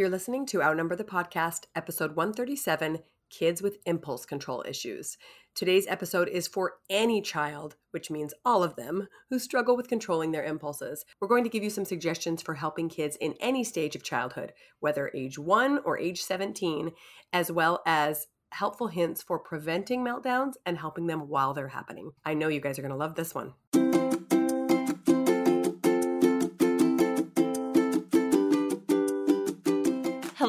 You're listening to Outnumbered the Podcast, episode 137 Kids with Impulse Control Issues. Today's episode is for any child, which means all of them, who struggle with controlling their impulses. We're going to give you some suggestions for helping kids in any stage of childhood, whether age 1 or age 17, as well as helpful hints for preventing meltdowns and helping them while they're happening. I know you guys are going to love this one.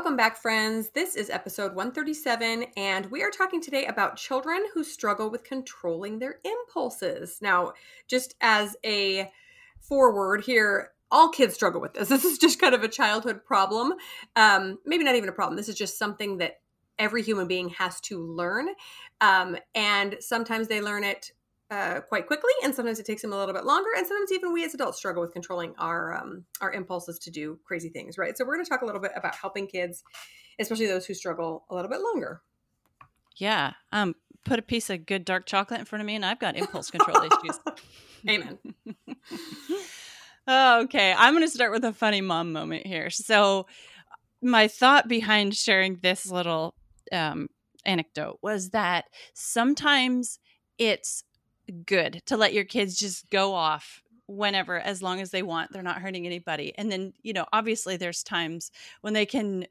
Welcome back, friends. This is episode 137, and we are talking today about children who struggle with controlling their impulses. Now, just as a forward here, all kids struggle with this. This is just kind of a childhood problem. Um, maybe not even a problem. This is just something that every human being has to learn. Um, and sometimes they learn it uh, quite quickly, and sometimes it takes them a little bit longer, and sometimes even we as adults struggle with controlling our um, our impulses to do crazy things, right? So we're going to talk a little bit about helping kids, especially those who struggle a little bit longer. Yeah, um, put a piece of good dark chocolate in front of me, and I've got impulse control issues. Amen. okay, I'm going to start with a funny mom moment here. So, my thought behind sharing this little um, anecdote was that sometimes it's good to let your kids just go off whenever as long as they want they're not hurting anybody. And then you know obviously there's times when they can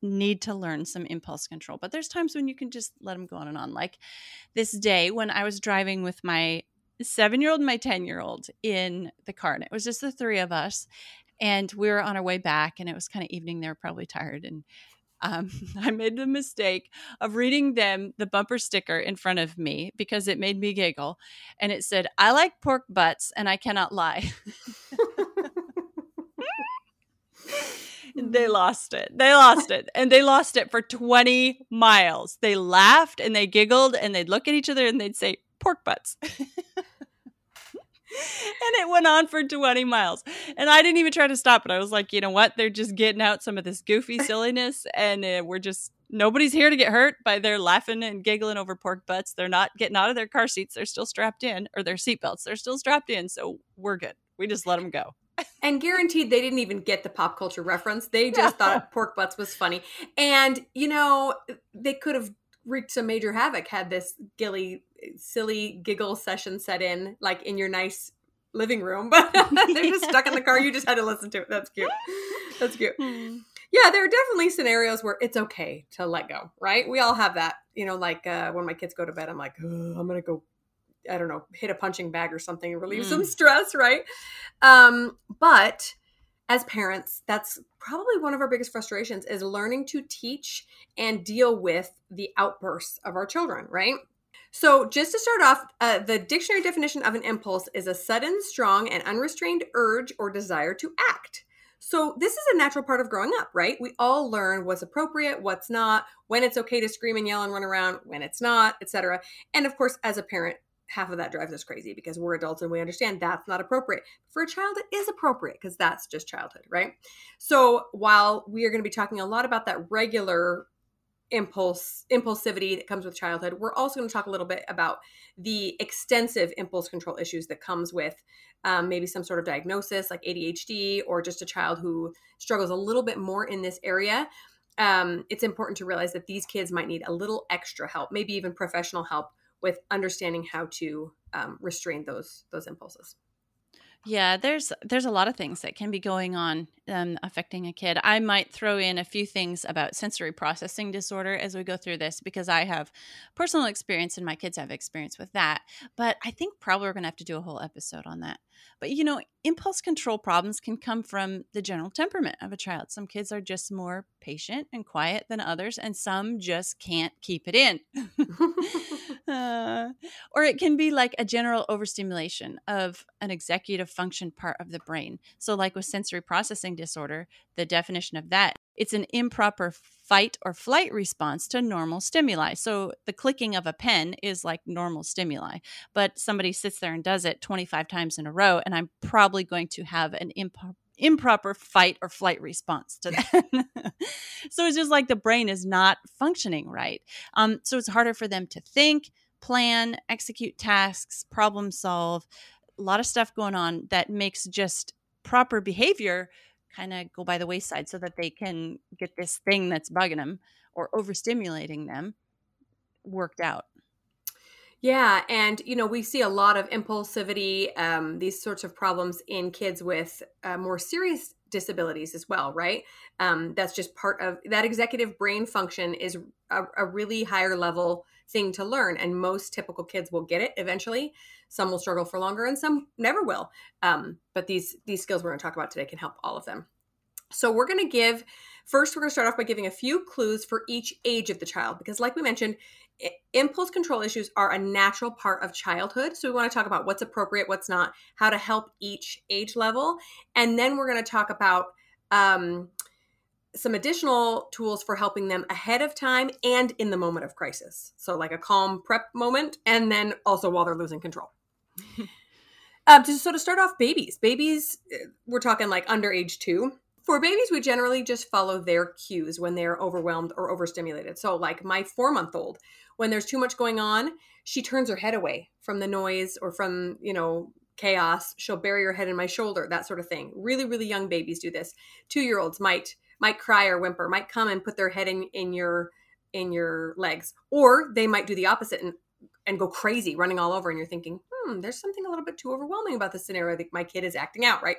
need to learn some impulse control but there's times when you can just let them go on and on. Like this day when i was driving with my seven year old and my 10 year old in the car and it was just the three of us and we were on our way back and it was kind of evening they were probably tired and um, I made the mistake of reading them the bumper sticker in front of me because it made me giggle. And it said, I like pork butts and I cannot lie. they lost it. They lost it. And they lost it for 20 miles. They laughed and they giggled and they'd look at each other and they'd say, pork butts. and it went on for 20 miles. And I didn't even try to stop it. I was like, you know what? They're just getting out some of this goofy silliness, and uh, we're just nobody's here to get hurt by their laughing and giggling over pork butts. They're not getting out of their car seats. They're still strapped in, or their seatbelts. They're still strapped in. So we're good. We just let them go. and guaranteed they didn't even get the pop culture reference. They just thought pork butts was funny. And, you know, they could have wreaked some major havoc had this gilly silly giggle session set in like in your nice living room. But they're just stuck in the car. You just had to listen to it. That's cute. That's cute. Hmm. yeah there are definitely scenarios where it's okay to let go right? We all have that. You know like uh, when my kids go to bed i'm like i'm gonna go i don't know hit a punching bag or something and relieve mm. some stress right? Um but as parents, that's probably one of our biggest frustrations is learning to teach and deal with the outbursts of our children, right? So, just to start off, uh, the dictionary definition of an impulse is a sudden, strong, and unrestrained urge or desire to act. So, this is a natural part of growing up, right? We all learn what's appropriate, what's not, when it's okay to scream and yell and run around, when it's not, etc. And of course, as a parent, half of that drives us crazy because we're adults and we understand that's not appropriate. For a child, it is appropriate because that's just childhood, right? So while we are going to be talking a lot about that regular impulse impulsivity that comes with childhood. We're also going to talk a little bit about the extensive impulse control issues that comes with um, maybe some sort of diagnosis like adhd or just a child who struggles a little bit more in this area. Um, it's important to realize that these kids might need a little extra help maybe even professional help with understanding how to um, restrain those those impulses yeah there's there's a lot of things that can be going on um, affecting a kid. I might throw in a few things about sensory processing disorder as we go through this because i have personal experience and my kids have experience with that but i think probably we're going to have to do a whole episode on that but you know, impulse control problems can come from the general temperament of a child. Some kids are just more patient and quiet than others, and some just can't keep it in. uh, or it can be like a general overstimulation of an executive function part of the brain. So, like with sensory processing disorder, the definition of that it's an improper fight or flight response to normal stimuli. So the clicking of a pen is like normal stimuli, but somebody sits there and does it 25 times in a row, and I'm probably going to have an imp- improper fight or flight response to that. so it's just like the brain is not functioning right. Um, so it's harder for them to think, plan, execute tasks, problem solve. A lot of stuff going on that makes just proper behavior kind of go by the wayside so that they can get this thing that's bugging them or overstimulating them worked out. Yeah, and you know we see a lot of impulsivity, um, these sorts of problems in kids with uh, more serious disabilities as well, right? Um, that's just part of that executive brain function is a, a, really higher level thing to learn, and most typical kids will get it eventually. Some will struggle for longer, and some never will. Um, but these these skills we're going to talk about today can help all of them. So we're going to give first. We're going to start off by giving a few clues for each age of the child, because like we mentioned, impulse control issues are a natural part of childhood. So we want to talk about what's appropriate, what's not, how to help each age level, and then we're going to talk about um, some additional tools for helping them ahead of time and in the moment of crisis. So like a calm prep moment, and then also while they're losing control. um, to, so to start off, babies. Babies, uh, we're talking like under age two. For babies, we generally just follow their cues when they're overwhelmed or overstimulated. So, like my four month old, when there's too much going on, she turns her head away from the noise or from, you know, chaos. She'll bury her head in my shoulder, that sort of thing. Really, really young babies do this. Two year olds might might cry or whimper, might come and put their head in, in your in your legs. Or they might do the opposite and and go crazy, running all over, and you're thinking, hmm, there's something a little bit too overwhelming about this scenario. Think my kid is acting out, right?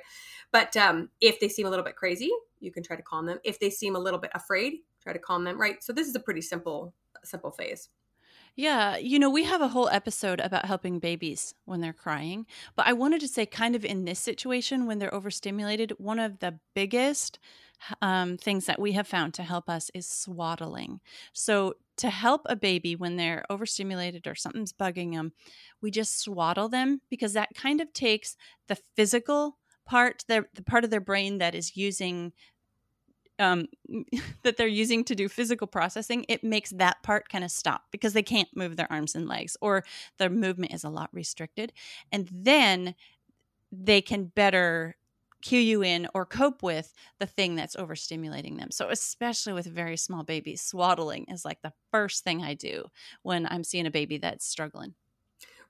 But um, if they seem a little bit crazy, you can try to calm them. If they seem a little bit afraid, try to calm them, right? So this is a pretty simple, simple phase. Yeah, you know, we have a whole episode about helping babies when they're crying. But I wanted to say, kind of in this situation, when they're overstimulated, one of the biggest um, things that we have found to help us is swaddling. So, to help a baby when they're overstimulated or something's bugging them, we just swaddle them because that kind of takes the physical part, the, the part of their brain that is using um, that they're using to do physical processing, it makes that part kind of stop because they can't move their arms and legs or their movement is a lot restricted. And then they can better cue you in or cope with the thing that's overstimulating them. So, especially with very small babies, swaddling is like the first thing I do when I'm seeing a baby that's struggling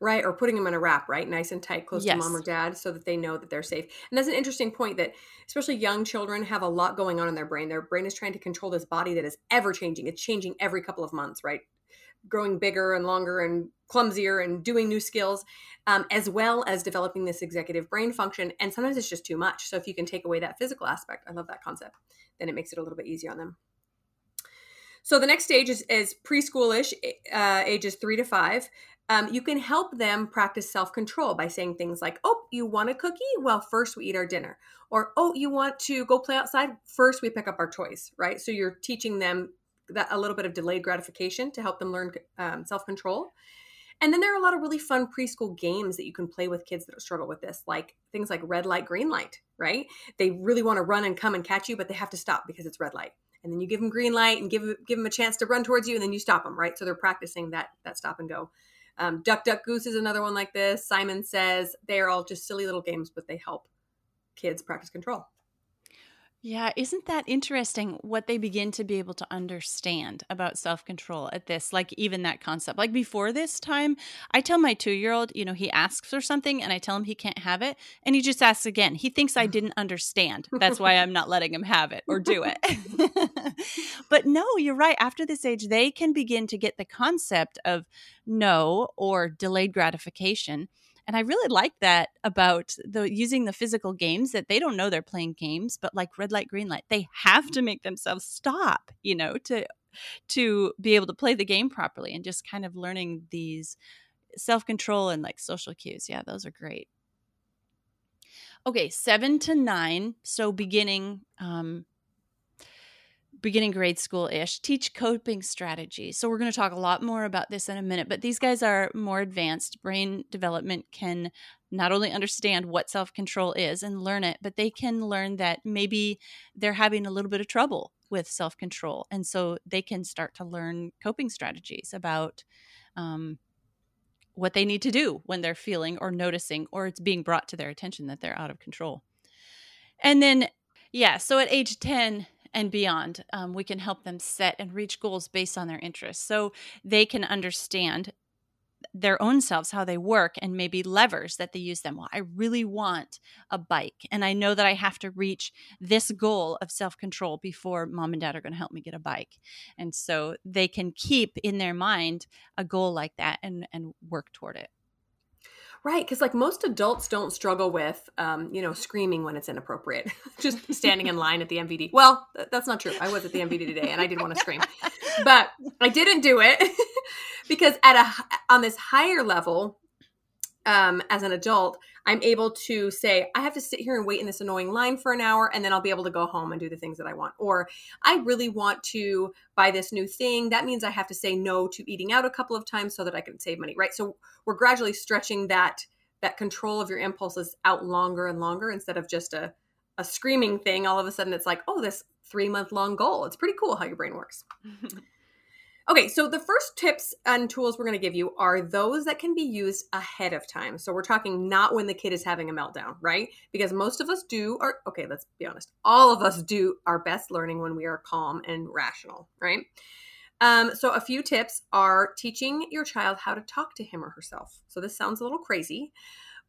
right? Or putting them in a wrap, right? Nice and tight, close yes. to mom or dad, so that they know that they're safe. And that's an interesting point that especially young children have a lot going on in their brain. Their brain is trying to control this body that is ever changing. It's changing every couple of months, right? Growing bigger and longer and clumsier and doing new skills, um, as well as developing this executive brain function. And sometimes it's just too much. So if you can take away that physical aspect, I love that concept, then it makes it a little bit easier on them. So the next stage is, is preschoolish, uh, ages three to five. Um, you can help them practice self control by saying things like, Oh, you want a cookie? Well, first we eat our dinner. Or, Oh, you want to go play outside? First we pick up our toys, right? So you're teaching them that a little bit of delayed gratification to help them learn um, self control. And then there are a lot of really fun preschool games that you can play with kids that struggle with this, like things like red light, green light, right? They really want to run and come and catch you, but they have to stop because it's red light. And then you give them green light and give give them a chance to run towards you, and then you stop them, right? So they're practicing that that stop and go. Um, Duck Duck Goose is another one like this. Simon says they are all just silly little games, but they help kids practice control. Yeah, isn't that interesting what they begin to be able to understand about self control at this? Like, even that concept. Like, before this time, I tell my two year old, you know, he asks for something and I tell him he can't have it. And he just asks again. He thinks I didn't understand. That's why I'm not letting him have it or do it. but no, you're right. After this age, they can begin to get the concept of no or delayed gratification and I really like that about the using the physical games that they don't know they're playing games, but like red light, green light, they have to make themselves stop, you know, to to be able to play the game properly and just kind of learning these self-control and like social cues. Yeah, those are great. Okay, seven to nine. So beginning um beginning grade school ish, teach coping strategies. So, we're going to talk a lot more about this in a minute, but these guys are more advanced. Brain development can not only understand what self control is and learn it, but they can learn that maybe they're having a little bit of trouble with self control. And so they can start to learn coping strategies about um, what they need to do when they're feeling or noticing or it's being brought to their attention that they're out of control. And then, yeah, so at age 10, and beyond, um, we can help them set and reach goals based on their interests. So they can understand their own selves, how they work, and maybe levers that they use them. Well, I really want a bike, and I know that I have to reach this goal of self control before mom and dad are going to help me get a bike. And so they can keep in their mind a goal like that and, and work toward it. Right, because like most adults don't struggle with, um, you know, screaming when it's inappropriate. Just standing in line at the MVD. Well, th- that's not true. I was at the MVD today, and I did want to scream, but I didn't do it because at a on this higher level, um, as an adult, I'm able to say, I have to sit here and wait in this annoying line for an hour, and then I'll be able to go home and do the things that I want. Or I really want to buy this new thing. That means I have to say no to eating out a couple of times so that I can save money, right? So we're gradually stretching that that control of your impulses out longer and longer instead of just a a screaming thing. All of a sudden, it's like, oh, this three month long goal. It's pretty cool how your brain works. Okay, so the first tips and tools we're going to give you are those that can be used ahead of time. So we're talking not when the kid is having a meltdown, right? Because most of us do, or okay, let's be honest, all of us do our best learning when we are calm and rational, right? Um, so a few tips are teaching your child how to talk to him or herself. So this sounds a little crazy,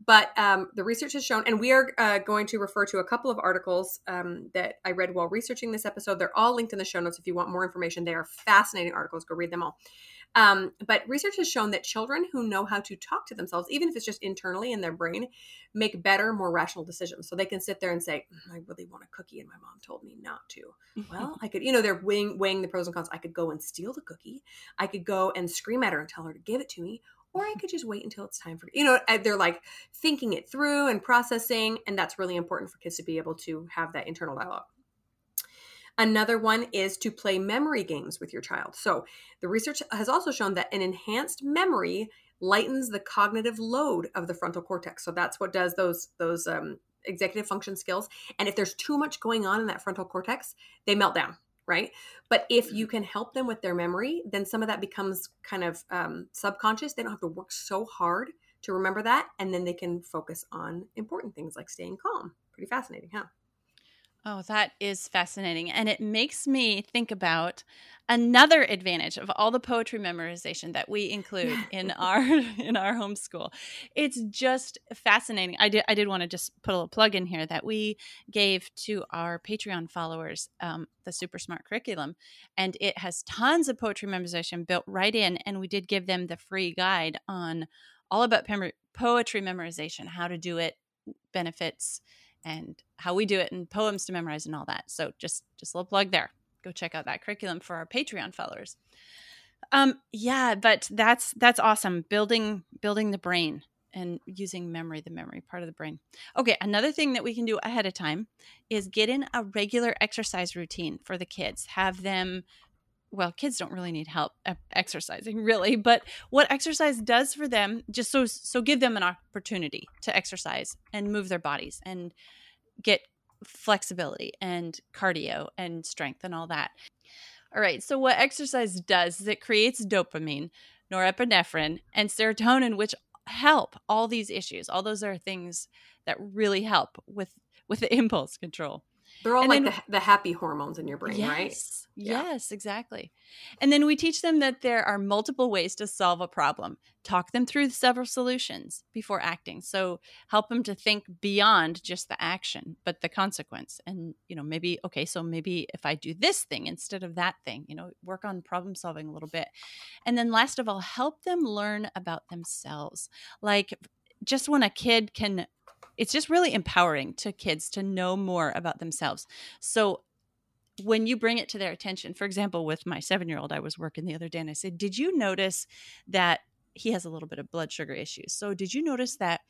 but um, the research has shown, and we are uh, going to refer to a couple of articles um, that I read while researching this episode. They're all linked in the show notes if you want more information. They are fascinating articles. Go read them all. Um, but research has shown that children who know how to talk to themselves, even if it's just internally in their brain, make better, more rational decisions. So they can sit there and say, mm, "I really want a cookie, and my mom told me not to." well, I could, you know, they're weighing, weighing the pros and cons. I could go and steal the cookie. I could go and scream at her and tell her to give it to me, or I could just wait until it's time for you know they're like thinking it through and processing and that's really important for kids to be able to have that internal dialogue. Another one is to play memory games with your child. So, the research has also shown that an enhanced memory lightens the cognitive load of the frontal cortex. So that's what does those those um, executive function skills. And if there's too much going on in that frontal cortex, they melt down right? But if you mm-hmm. can help them with their memory, then some of that becomes kind of um, subconscious. They don't have to work so hard to remember that. And then they can focus on important things like staying calm. Pretty fascinating, huh? Oh, that is fascinating. And it makes me think about another advantage of all the poetry memorization that we include in our in our homeschool. It's just fascinating. I did I did want to just put a little plug in here that we gave to our Patreon followers um, the Super Smart curriculum, and it has tons of poetry memorization built right in. And we did give them the free guide on all about poetry memorization, how to do it, benefits and how we do it and poems to memorize and all that. So just just a little plug there. Go check out that curriculum for our Patreon followers. Um yeah, but that's that's awesome. Building building the brain and using memory, the memory part of the brain. Okay, another thing that we can do ahead of time is get in a regular exercise routine for the kids. Have them well, kids don't really need help exercising, really, but what exercise does for them, just so so give them an opportunity to exercise and move their bodies and get flexibility and cardio and strength and all that. All right, so what exercise does is it creates dopamine, norepinephrine, and serotonin, which help all these issues. All those are things that really help with with the impulse control. They're all and like then, the, the happy hormones in your brain, yes, right? Yes, exactly. And then we teach them that there are multiple ways to solve a problem. Talk them through several solutions before acting. So help them to think beyond just the action, but the consequence. And, you know, maybe, okay, so maybe if I do this thing instead of that thing, you know, work on problem solving a little bit. And then last of all, help them learn about themselves. Like, just when a kid can it's just really empowering to kids to know more about themselves. So when you bring it to their attention, for example, with my seven year old, I was working the other day and I said, Did you notice that he has a little bit of blood sugar issues? So, did you notice that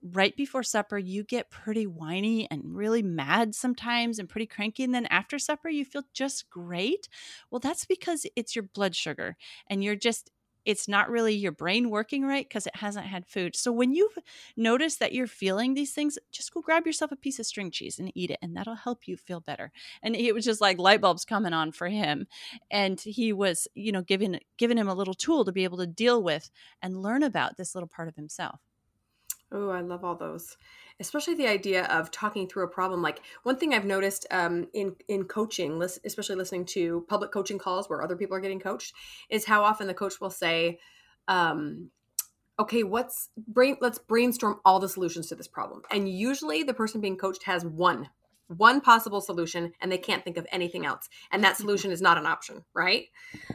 right before supper you get pretty whiny and really mad sometimes and pretty cranky and then after supper you feel just great well that's because it's your blood sugar and you're just it's not really your brain working right because it hasn't had food. So when you notice that you're feeling these things, just go grab yourself a piece of string cheese and eat it, and that'll help you feel better. And it was just like light bulbs coming on for him, and he was, you know, giving giving him a little tool to be able to deal with and learn about this little part of himself. Oh, I love all those especially the idea of talking through a problem. Like one thing I've noticed um, in in coaching, especially listening to public coaching calls where other people are getting coached, is how often the coach will say, um, "Okay, what's brain? Let's brainstorm all the solutions to this problem." And usually, the person being coached has one one possible solution and they can't think of anything else and that solution is not an option right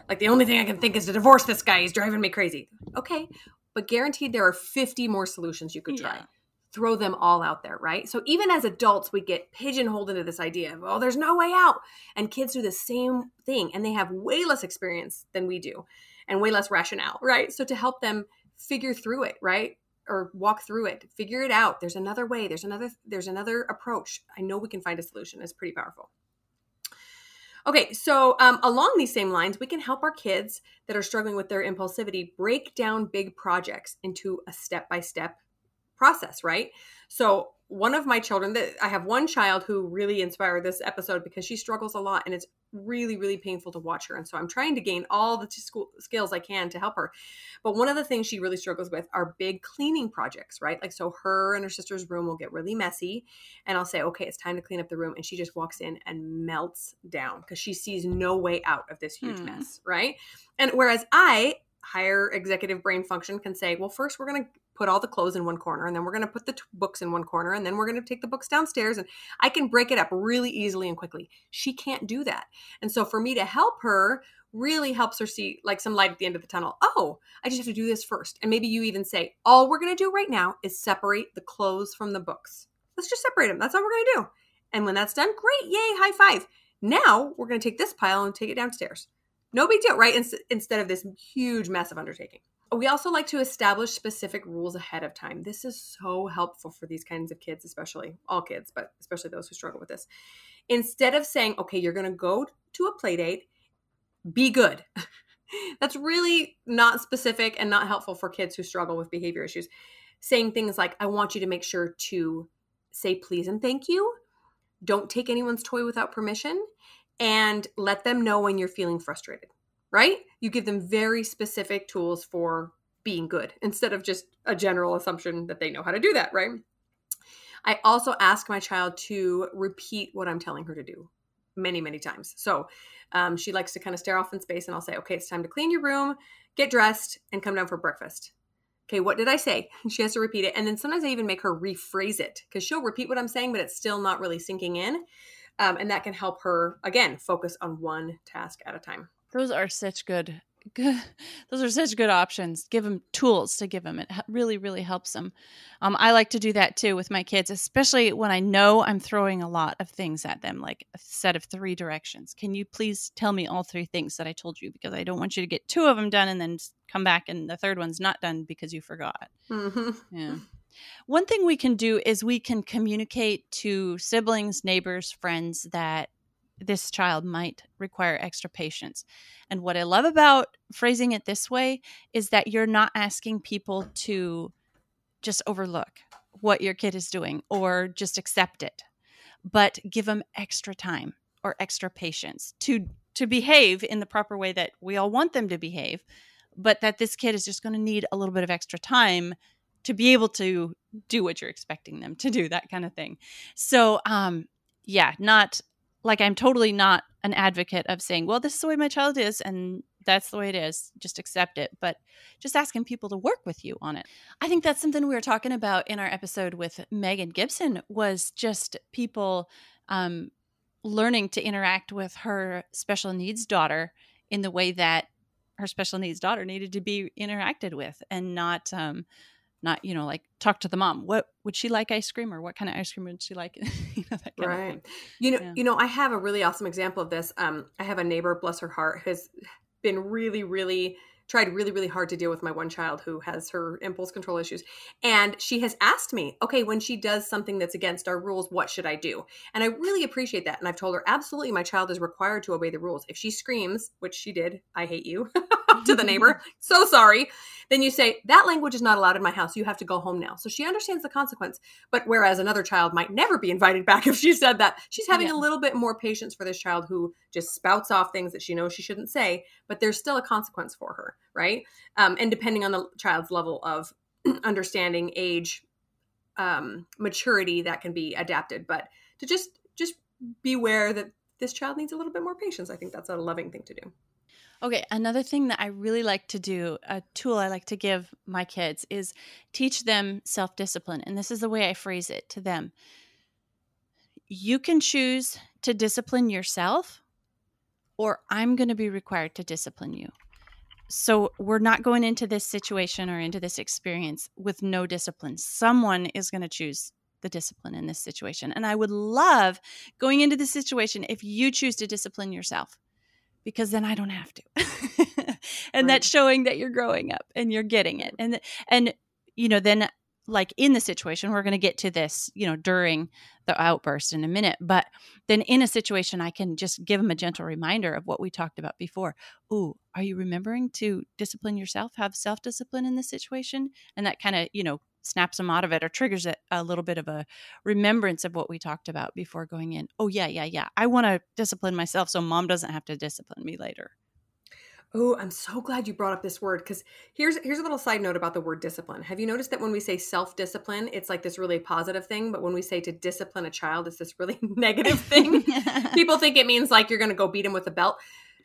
like the only thing i can think is to divorce this guy he's driving me crazy okay but guaranteed there are 50 more solutions you could try yeah throw them all out there, right? So even as adults, we get pigeonholed into this idea of, oh, there's no way out. And kids do the same thing and they have way less experience than we do and way less rationale, right? So to help them figure through it, right? Or walk through it, figure it out. There's another way. There's another, there's another approach. I know we can find a solution. It's pretty powerful. Okay, so um, along these same lines, we can help our kids that are struggling with their impulsivity break down big projects into a step by step process, right? So one of my children that I have one child who really inspired this episode because she struggles a lot and it's really really painful to watch her and so I'm trying to gain all the school skills I can to help her. But one of the things she really struggles with are big cleaning projects, right? Like so her and her sister's room will get really messy and I'll say, "Okay, it's time to clean up the room." And she just walks in and melts down because she sees no way out of this huge hmm. mess, right? And whereas I higher executive brain function can say, well, first we're going to put all the clothes in one corner and then we're going to put the t- books in one corner and then we're going to take the books downstairs and I can break it up really easily and quickly. She can't do that. And so for me to help her really helps her see like some light at the end of the tunnel. Oh, I just have to do this first. And maybe you even say, all we're going to do right now is separate the clothes from the books. Let's just separate them. That's all we're going to do. And when that's done, great. Yay, high five. Now we're going to take this pile and take it downstairs. No big deal, right? instead of this huge, massive undertaking. We also like to establish specific rules ahead of time. This is so helpful for these kinds of kids, especially all kids, but especially those who struggle with this. Instead of saying, okay, you're going to go to a play date, be good. That's really not specific and not helpful for kids who struggle with behavior issues. Saying things like, I want you to make sure to say please and thank you. Don't take anyone's toy without permission and let them know when you're feeling frustrated, right? You give them very specific tools for being good instead of just a general assumption that they know how to do that, right? I also ask my child to repeat what I'm telling her to do many, many times. So um, she likes to kind of stare off in space, and I'll say, okay, it's time to clean your room, get dressed, and come down for breakfast. Okay, what did I say? She has to repeat it. And then sometimes I even make her rephrase it because she'll repeat what I'm saying, but it's still not really sinking in. Um, and that can help her, again, focus on one task at a time. Those are such good good those are such good options. Give them tools to give them it really really helps them um, i like to do that too with my kids especially when i know i'm throwing a lot of things at them like a set of three directions. Can you please tell me all three things that i told you? Because i don't want you to get two of them done and then come back and the third one's not done because you forgot. Mm-hmm. yeah one thing we can do is we can communicate to siblings, neighbors, friends that this child might require extra patience. And what I love about phrasing it this way is that you're not asking people to just overlook what your kid is doing or just accept it, but give them extra time or extra patience to to behave in the proper way that we all want them to behave, but that this kid is just going to need a little bit of extra time to be able to do what you're expecting them to do that kind of thing. So um yeah not like i'm totally not an advocate of saying well this is the way my child is and that's the way it is just accept it but just asking people to work with you on it. I think that's something we were talking about in our episode with megan gibson was just people um, learning to interact with her special needs daughter in the way that her special needs daughter needed to be interacted with and not um, not you know like talk to the mom what would she like ice cream or what kind of ice cream would she like you know, right you know yeah. you know i have a really awesome example of this um i have a neighbor bless her heart has been really really tried really, really hard to deal with my one child who has her impulse control issues. And she has asked me, okay, when she does something that's against our rules, what should I do? And I really appreciate that. And I've told her, absolutely, my child is required to obey the rules. If she screams, which she did, I hate you, to the neighbor, so sorry, then you say, that language is not allowed in my house. You have to go home now. So she understands the consequence. But whereas another child might never be invited back if she said that, she's having yeah. a little bit more patience for this child who just spouts off things that she knows she shouldn't say, but there's still a consequence for her right? Um, and depending on the child's level of understanding, age, um, maturity, that can be adapted. But to just just beware that this child needs a little bit more patience. I think that's a loving thing to do. Okay, another thing that I really like to do, a tool I like to give my kids is teach them self discipline. And this is the way I phrase it to them. You can choose to discipline yourself, or I'm going to be required to discipline you so we're not going into this situation or into this experience with no discipline. Someone is going to choose the discipline in this situation. And I would love going into this situation if you choose to discipline yourself because then I don't have to. and right. that's showing that you're growing up and you're getting it. And and you know, then like in the situation we're going to get to this you know during the outburst in a minute but then in a situation i can just give them a gentle reminder of what we talked about before ooh are you remembering to discipline yourself have self-discipline in this situation and that kind of you know snaps them out of it or triggers it a little bit of a remembrance of what we talked about before going in oh yeah yeah yeah i want to discipline myself so mom doesn't have to discipline me later Oh, I'm so glad you brought up this word because here's here's a little side note about the word discipline. Have you noticed that when we say self-discipline, it's like this really positive thing, but when we say to discipline a child, it's this really negative thing. People think it means like you're going to go beat him with a belt.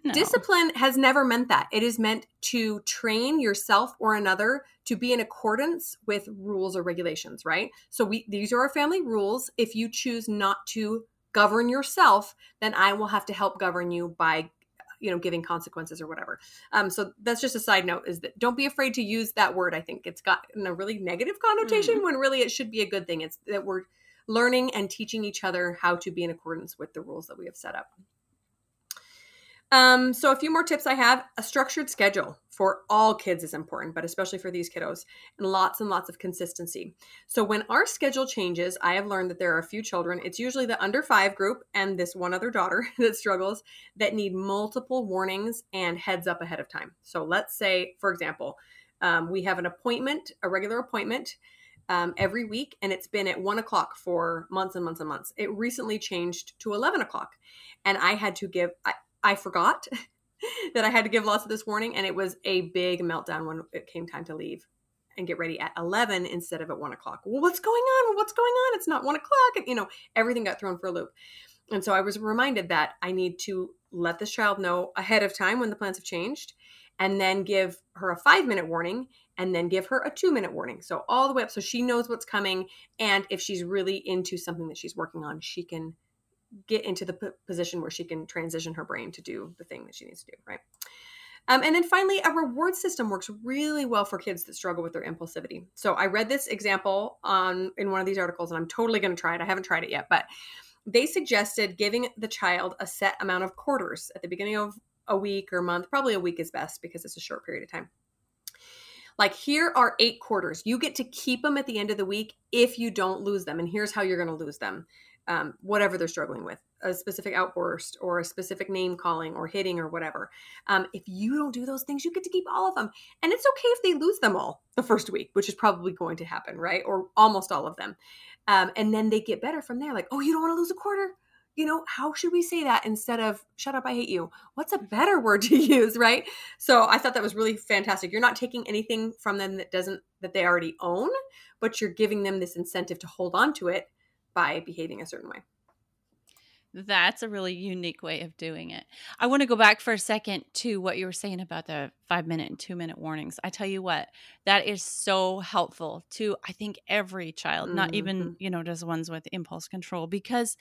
No. Discipline has never meant that. It is meant to train yourself or another to be in accordance with rules or regulations, right? So we these are our family rules. If you choose not to govern yourself, then I will have to help govern you by you know giving consequences or whatever um, so that's just a side note is that don't be afraid to use that word i think it's got a really negative connotation mm when really it should be a good thing it's that we're learning and teaching each other how to be in accordance with the rules that we have set up um, so a few more tips I have. A structured schedule for all kids is important, but especially for these kiddos, and lots and lots of consistency. So when our schedule changes, I have learned that there are a few children, it's usually the under five group and this one other daughter that struggles that need multiple warnings and heads up ahead of time. So let's say, for example, um, we have an appointment, a regular appointment. Um, every week, and it's been at one o'clock for months and months and months. It recently changed to 11 o'clock, and I had to give, I forgot that I had to give lots of this warning, and it was a big meltdown when it came time to leave and get ready at 11 instead of at 1 o'clock. Well, what's going on? what's going on? It's not 1 o'clock. And, you know, everything got thrown for a loop. And so I was reminded that I need to let this child know ahead of time when the plans have changed and then give her a five minute warning and then give her a two minute warning. So all the way up so she knows what's coming. And if she's really into something that she's working on, she can get into the p- position where she can transition her brain to do the thing that she needs to do, right? Um, and then finally, a reward system works really well for kids that struggle with their impulsivity. So I read this example on in one of these articles, and I'm totally going to try it. I haven't tried it yet, but they suggested giving the child a set amount of quarters at the beginning of a week or month. Probably a week is best because it's a short period of time. Like here are eight quarters. You get to keep them at the end of the week if you don't lose them. And here's how you're going to lose them um, whatever they're struggling with a specific outburst or a specific name calling or hitting or whatever. Um, if you don't do those things, you get to keep all of them. And it's okay if they lose them all the first week, which is probably going to happen, right? Or almost all of them. Um, and then they get better from there. Like, oh, you don't want to lose a quarter? You know, how should we say that instead of shut up, I hate you? What's a better word to use, right? So I thought that was really fantastic. You're not taking anything from them that doesn't, that they already own, but you're giving them this incentive to hold on to it by behaving a certain way. That's a really unique way of doing it. I want to go back for a second to what you were saying about the five minute and two minute warnings. I tell you what, that is so helpful to, I think, every child, mm-hmm. not even, mm-hmm. you know, just ones with impulse control, because,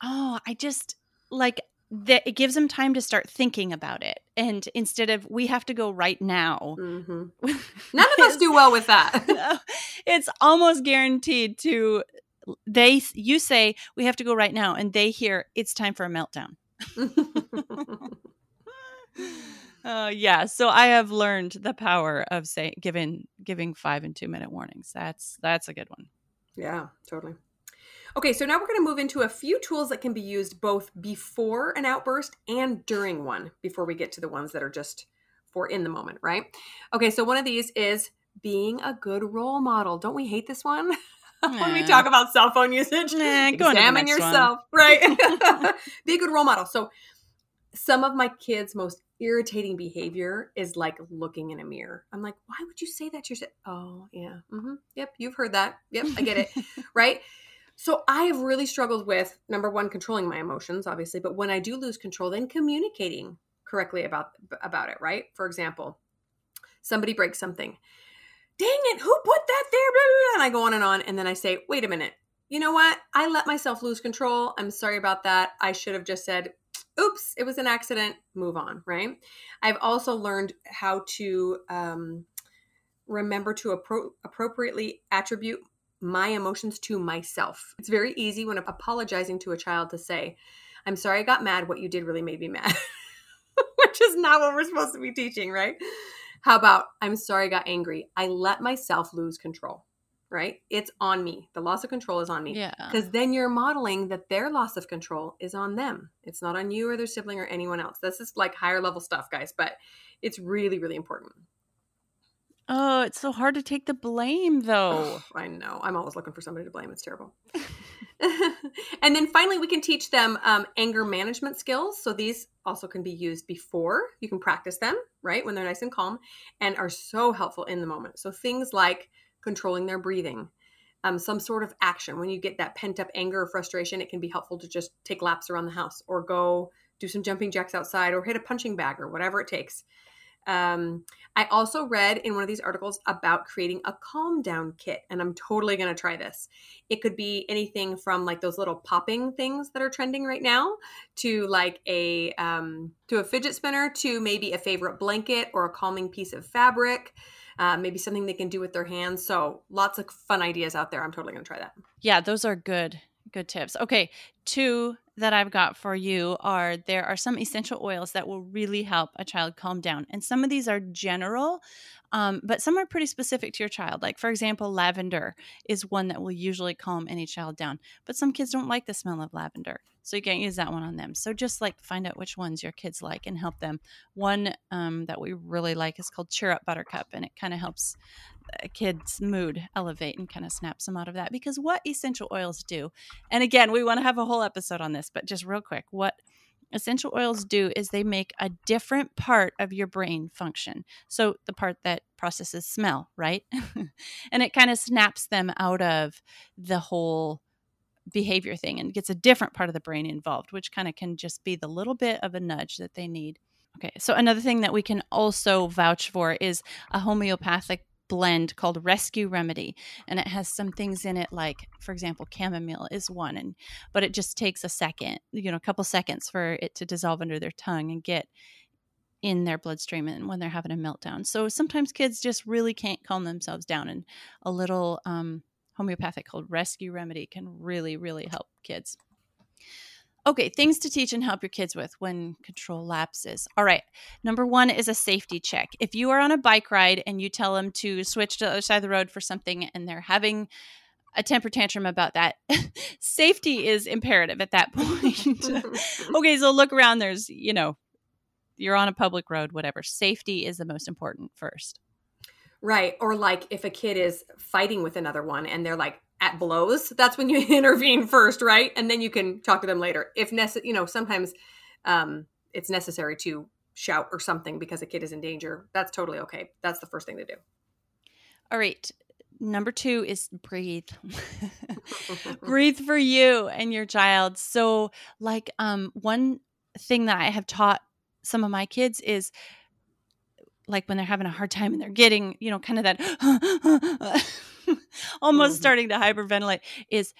oh, I just like that it gives them time to start thinking about it. And instead of, we have to go right now. Mm-hmm. None of us do well with that. it's almost guaranteed to they you say we have to go right now and they hear it's time for a meltdown Uh, yeah. So I have learned the power of say giving giving five and two minute warnings. That's that's a good one. Yeah, totally. Okay, so now we're going to move into a few tools that can be used both before an outburst and during one before we get to the ones that are just for in the moment, right? Okay, so one of these is being a good role model. Don't we hate this one? when we talk about cell phone usage, nah, examine yourself, one. right? Be a good role model. So, some of my kids' most irritating behavior is like looking in a mirror. I'm like, why would you say that to yourself? Oh, yeah. Mm-hmm. Yep. You've heard that. Yep. I get it. right. So I have really struggled with number one, controlling my emotions, obviously, but when I do lose control, then communicating correctly about about it. Right. For example, somebody breaks something. Dang it! Who put that there? Blah, blah, blah. And I go on and on, and then I say, wait a minute. You know what? I let myself lose control. I'm sorry about that. I should have just said, oops, it was an accident, move on, right? I've also learned how to um, remember to appro- appropriately attribute my emotions to myself. It's very easy when apologizing to a child to say, I'm sorry I got mad. What you did really made me mad, which is not what we're supposed to be teaching, right? How about, I'm sorry I got angry. I let myself lose control right? It's on me. The loss of control is on me. Yeah. Because then you're modeling that their loss of control is on them. It's not on you or their sibling or anyone else. This is like higher level stuff, guys, but it's really, really important. Oh, it's so hard to take the blame though. I know. I'm always looking for somebody to blame. It's terrible. and then finally, we can teach them um, anger management skills. So these also can be used before. You can practice them, right? When they're nice and calm and are so helpful in the moment. So things like controlling their breathing, um, some sort of action. When you get that pent up anger or frustration, it can be helpful to just take laps around the house or go do some jumping jacks outside or hit a punching bag or whatever it takes. Um, I also read in one of these articles about creating a calm down kit, and I'm totally going to try this. It could be anything from like those little popping things that are trending right now to like a um, to a fidget spinner to maybe a favorite blanket or a calming piece of fabric uh, maybe something they can do with their hands. So lots of fun ideas out there. I'm totally going to try that. Yeah, those are good, good tips. Okay, two that I've got for you are there are some essential oils that will really help a child calm down. And some of these are general, um, but some are pretty specific to your child. Like, for example, lavender is one that will usually calm any child down. But some kids don't like the smell of lavender. So you can't use that one on them. So just like find out which ones your kids like and help them. One um, that we really like is called Cheer Up Buttercup, and it kind of helps a kid's mood elevate and kind of snaps them out of that. Because what essential oils do, and again, we want to have a whole episode on this, but just real quick, what essential oils do is they make a different part of your brain function. So the part that processes smell, right? and it kind of snaps them out of the whole behavior thing and gets a different part of the brain involved, which kind of can just be the little bit of a nudge that they need. Okay, so another thing that we can also vouch for is a homeopathic blend called Rescue Remedy, and it has some things in it like, for example, chamomile is one, and but it just takes a second, you know, a couple seconds for it to dissolve under their tongue and get in their bloodstream and when they're having a meltdown. So sometimes kids just really can't calm themselves down, and a little um, homeopathic called Rescue Remedy can really, really help kids. Okay, things to teach and help your kids with when control lapses. All right, number one is a safety check. If you are on a bike ride and you tell them to switch to the other side of the road for something and they're having a temper tantrum about that, safety is imperative at that point. okay, so look around. There's, you know, you're on a public road, whatever. Safety is the most important first. Right. Or like if a kid is fighting with another one and they're like at blows, that's when you intervene first, right? And then you can talk to them later. If necessary, you know, sometimes um, it's necessary to shout or something because a kid is in danger. That's totally okay. That's the first thing to do. All right. Number two is breathe. breathe for you and your child. So, like, um, one thing that I have taught some of my kids is like when they're having a hard time and they're getting, you know, kind of that almost mm-hmm. starting to hyperventilate is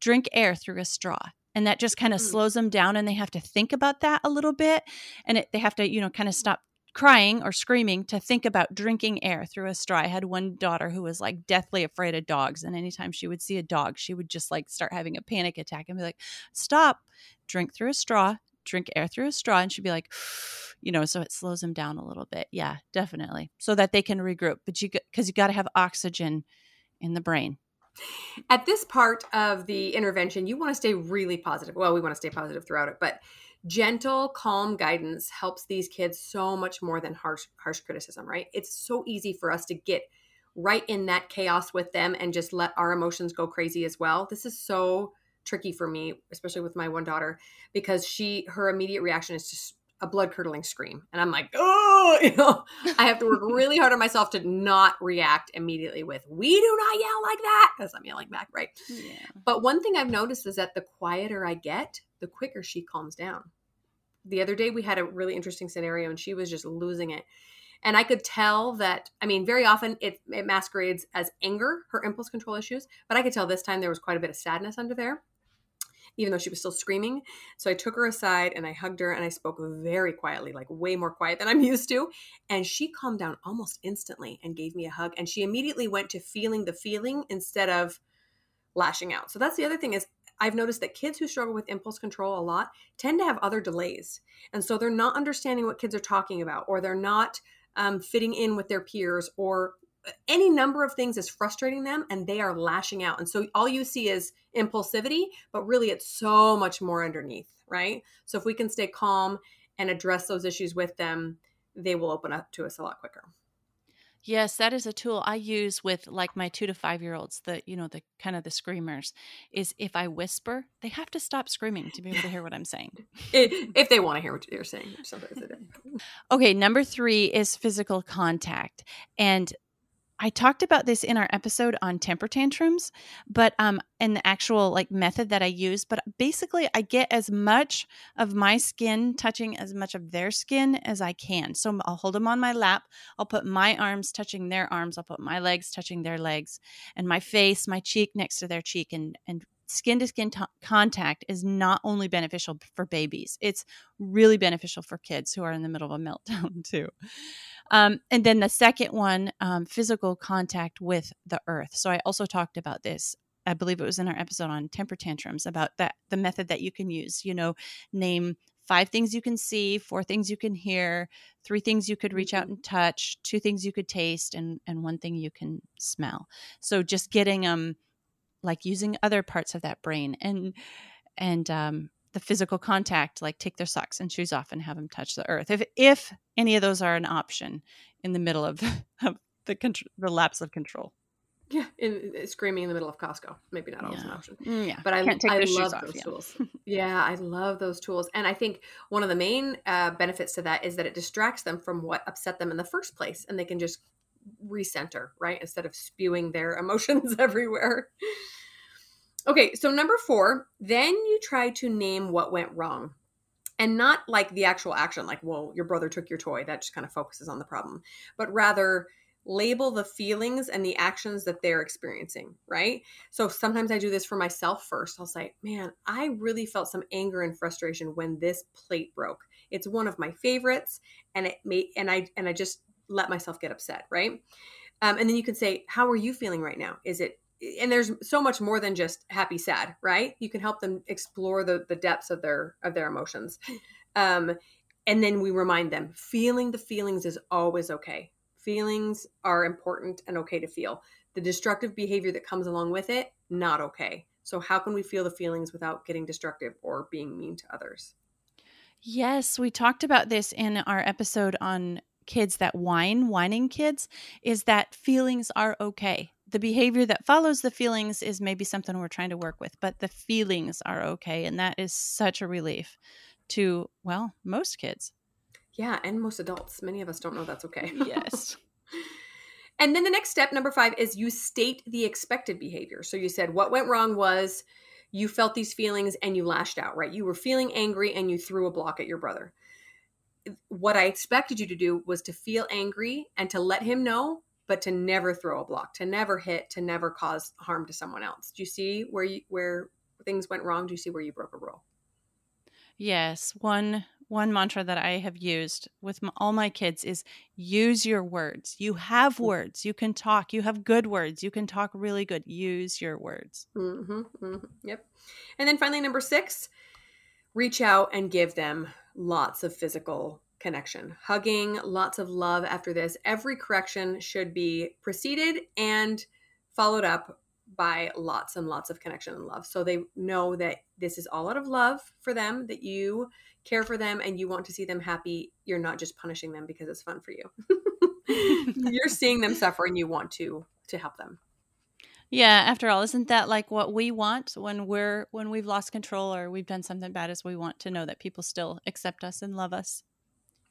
drink air through a straw. And that just kind of mm. slows them down and they have to think about that a little bit. And it, they have to, you know, kind of stop crying or screaming to think about drinking air through a straw. I had one daughter who was like deathly afraid of dogs. And anytime she would see a dog, she would just like start having a panic attack and be like, stop, drink through a straw, drink air through a straw and she'd be like you know so it slows them down a little bit yeah definitely so that they can regroup but you because you got to have oxygen in the brain. At this part of the intervention you want to stay really positive. Well we want to stay positive throughout it but gentle calm guidance helps these kids so much more than harsh harsh criticism right? It's so easy for us to get right in that chaos with them and just let our emotions go crazy as well. This is so tricky for me especially with my one daughter because she her immediate reaction is just a blood curdling scream. And i'm like oh you know? I have to work really hard on myself to not react immediately with we do not yell like that because i'm yelling back right? Yeah. but one thing i've noticed is that the quieter i get the quicker she calms down. The other day we had a really interesting scenario and she was just losing it. And i could tell that i mean very often it, it masquerades as anger her impulse control issues but i could tell this time there was quite a bit of sadness under there even though she was still screaming. So I took her aside and I hugged her and I spoke very quietly, like way more quiet than I'm used to. And she calmed down almost instantly and gave me a hug. And she immediately went to feeling the feeling instead of lashing out. So that's the other thing is I've noticed that kids who struggle with impulse control a lot tend to have other delays. And so they're not understanding what kids are talking about, or they're not um, fitting in with their peers, or any number of things is frustrating them and they are lashing out. And so all you see is impulsivity, but really it's so much more underneath, right? So if we can stay calm and address those issues with them, they will open up to us a lot quicker. Yes, that is a tool I use with like my 2 to 5 year olds, the you know, the kind of the screamers is if I whisper, they have to stop screaming to be able to hear what I'm saying. if they want to hear what you're saying, sometimes they do. Okay, number 3 is physical contact. And I talked about this in our episode on temper tantrums, but um and the actual like method that I use, but basically I get as much of my skin touching as much of their skin as I can. So I'll hold them on my lap, I'll put my arms touching their arms, I'll put my legs touching their legs, and my face, my cheek next to their cheek and and skin to skin contact is not only beneficial for babies, it's really beneficial for kids who are in the middle of a meltdown too. Um, and then the second one, um, physical contact with the earth. So I also talked about this. I believe it was in our episode on temper tantrums about that the method that you can use. You know, name five things you can see, four things you can hear, three things you could reach out mm-hmm. and touch, two things you could taste, and and one thing you can smell. So just getting them, um, like using other parts of that brain and and um, the physical contact, like take their socks and shoes off and have them touch the earth. If if any of those are an option in the middle of, of the control, the lapse of control. Yeah, in, in, screaming in the middle of Costco, maybe not always yeah. an option. Mm, yeah, but I, I love those off, tools. Yeah. yeah, I love those tools, and I think one of the main uh, benefits to that is that it distracts them from what upset them in the first place, and they can just recenter, right, instead of spewing their emotions everywhere. Okay, so number four, then you try to name what went wrong. And not like the actual action, like, well, your brother took your toy. That just kind of focuses on the problem. But rather, label the feelings and the actions that they're experiencing, right? So sometimes I do this for myself first. I'll say, man, I really felt some anger and frustration when this plate broke. It's one of my favorites, and it made and I and I just let myself get upset, right? Um, and then you can say, how are you feeling right now? Is it and there's so much more than just happy sad right? You can help them explore the the depths of their of their emotions. Um and then we remind them feeling the feelings is always okay. Feelings are important and okay to feel. The destructive behavior that comes along with it not okay. So how can we feel the feelings without getting destructive or being mean to others? Yes we talked about this in our episode on kids that whine whining kids is that feelings are okay the behavior that follows the feelings is maybe something we're trying to work with, but the feelings are okay. And that is such a relief to, well, most kids. Yeah, and most adults. Many of us don't know that's okay. yes. and then the next step, number five, is you state the expected behavior. So you said what went wrong was you felt these feelings and you lashed out, right? You were feeling angry and you threw a block at your brother. What I expected you to do was to feel angry and to let him know but to never throw a block, to never hit, to never cause harm to someone else. Do you see where you where things went wrong? Do you see where you broke a rule? Yes, one one mantra that I have used with my, all my kids is use your words. You have mm. words. You can talk. You have good words. You can talk really good. Use your words. Mm-hmm, mm-hmm, yep. And then finally, number six, reach out and give them lots of physical connection. Hugging, lots of love after this. Every correction should be preceded and followed up by lots and lots of connection and love. So they know that this is all out of love for them, that you care for them and you want to see them happy. You're not just punishing them because it's fun for you. You're seeing them suffer and you want to to help them. Yeah, after all, isn't that like what we want when we're when we've lost control or we've done something bad is we want to know that people still accept us and love us.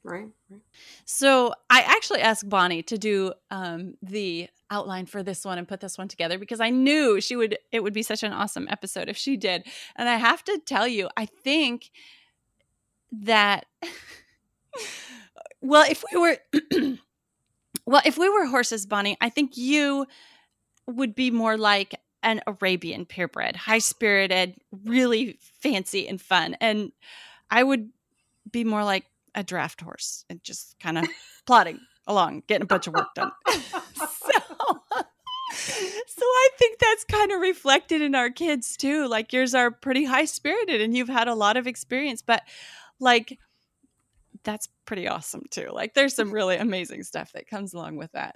Right, right. So I actually asked Bonnie to do um, the outline for this one and put this one together because I knew she would. It would be such an awesome episode if she did. And I have to tell you, I think that well if we were well if we were horses bonnie i think you would be more like an arabian purebred high spirited really fancy and fun and i would be more like a draft horse and just kind of plodding along getting a bunch of work done so so I think that's kind of reflected in our kids too. Like yours are pretty high spirited and you've had a lot of experience, but like that's pretty awesome too. Like there's some really amazing stuff that comes along with that.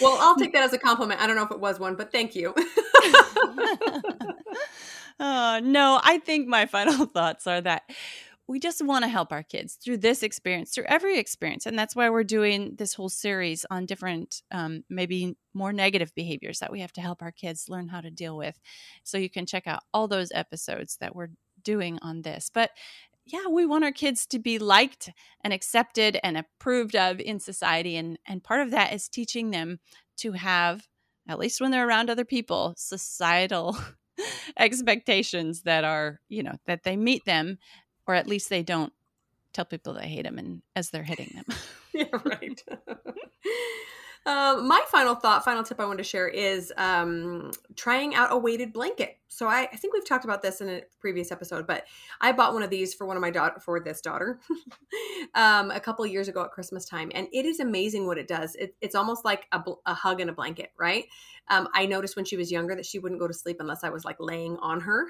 well, I'll take that as a compliment. I don't know if it was one, but thank you. no, I think my final thoughts are that we just want to help our kids through this experience, through every experience. And that's why we're doing this whole series on different, um, maybe more negative behaviors that we have to help our kids learn how to deal with. So you can check out all those episodes that we're doing on this. But yeah, we want our kids to be liked and accepted and approved of in society. And, and part of that is teaching them to have, at least when they're around other people, societal expectations that are, you know, that they meet them, or at least they don't tell people they hate them and as they're hitting them. yeah, right. Um, my final thought, final tip I want to share is um, trying out a weighted blanket. So I, I, think we've talked about this in a previous episode, but I bought one of these for one of my daughter for this daughter um, a couple years ago at Christmas time, and it is amazing what it does. It, it's almost like a, a, hug and a blanket, right? Um, I noticed when she was younger that she wouldn't go to sleep unless I was like laying on her,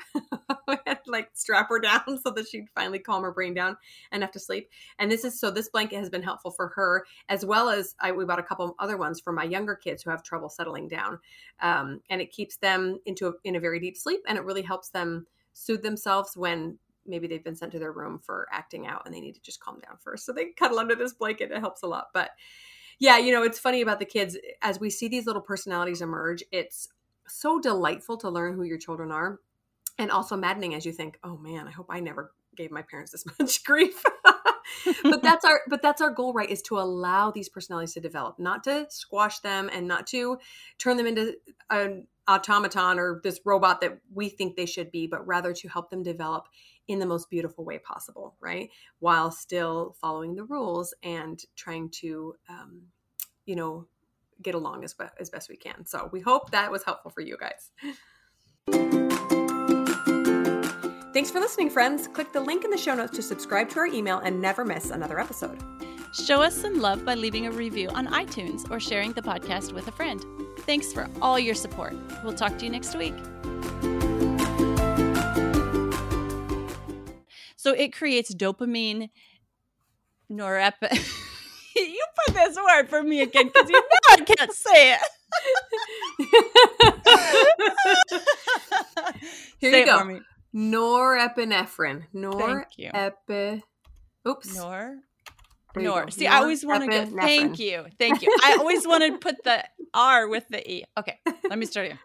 like strap her down so that she'd finally calm her brain down enough to sleep. And this is so this blanket has been helpful for her as well as I we bought a couple other ones for my younger kids who have trouble settling down, um, and it keeps them into a, in a very deep sleep sleep and it really helps them soothe themselves when maybe they've been sent to their room for acting out and they need to just calm down first. So they cuddle under this blanket. It helps a lot. But yeah, you know, it's funny about the kids as we see these little personalities emerge, it's so delightful to learn who your children are and also maddening as you think, "Oh man, I hope I never gave my parents this much grief." but that's our but that's our goal right is to allow these personalities to develop not to squash them and not to turn them into an automaton or this robot that we think they should be, but rather to help them develop in the most beautiful way possible, right? While still following the rules and trying to, um, you know, get along as, as best we can. So we hope that was helpful for you guys. Thanks for listening, friends. Click the link in the show notes to subscribe to our email and never miss another episode. Show us some love by leaving a review on iTunes or sharing the podcast with a friend. Thanks for all your support. We'll talk to you next week. So it creates dopamine, norepinephrine. you put this word for me again because you know I can't say it. Here say you go. Norepinephrine. Norepinephrine. Oops. Nor Nor. See, I always want to go. Thank you. Thank you. I always want to put the R with the E. Okay, let me start again.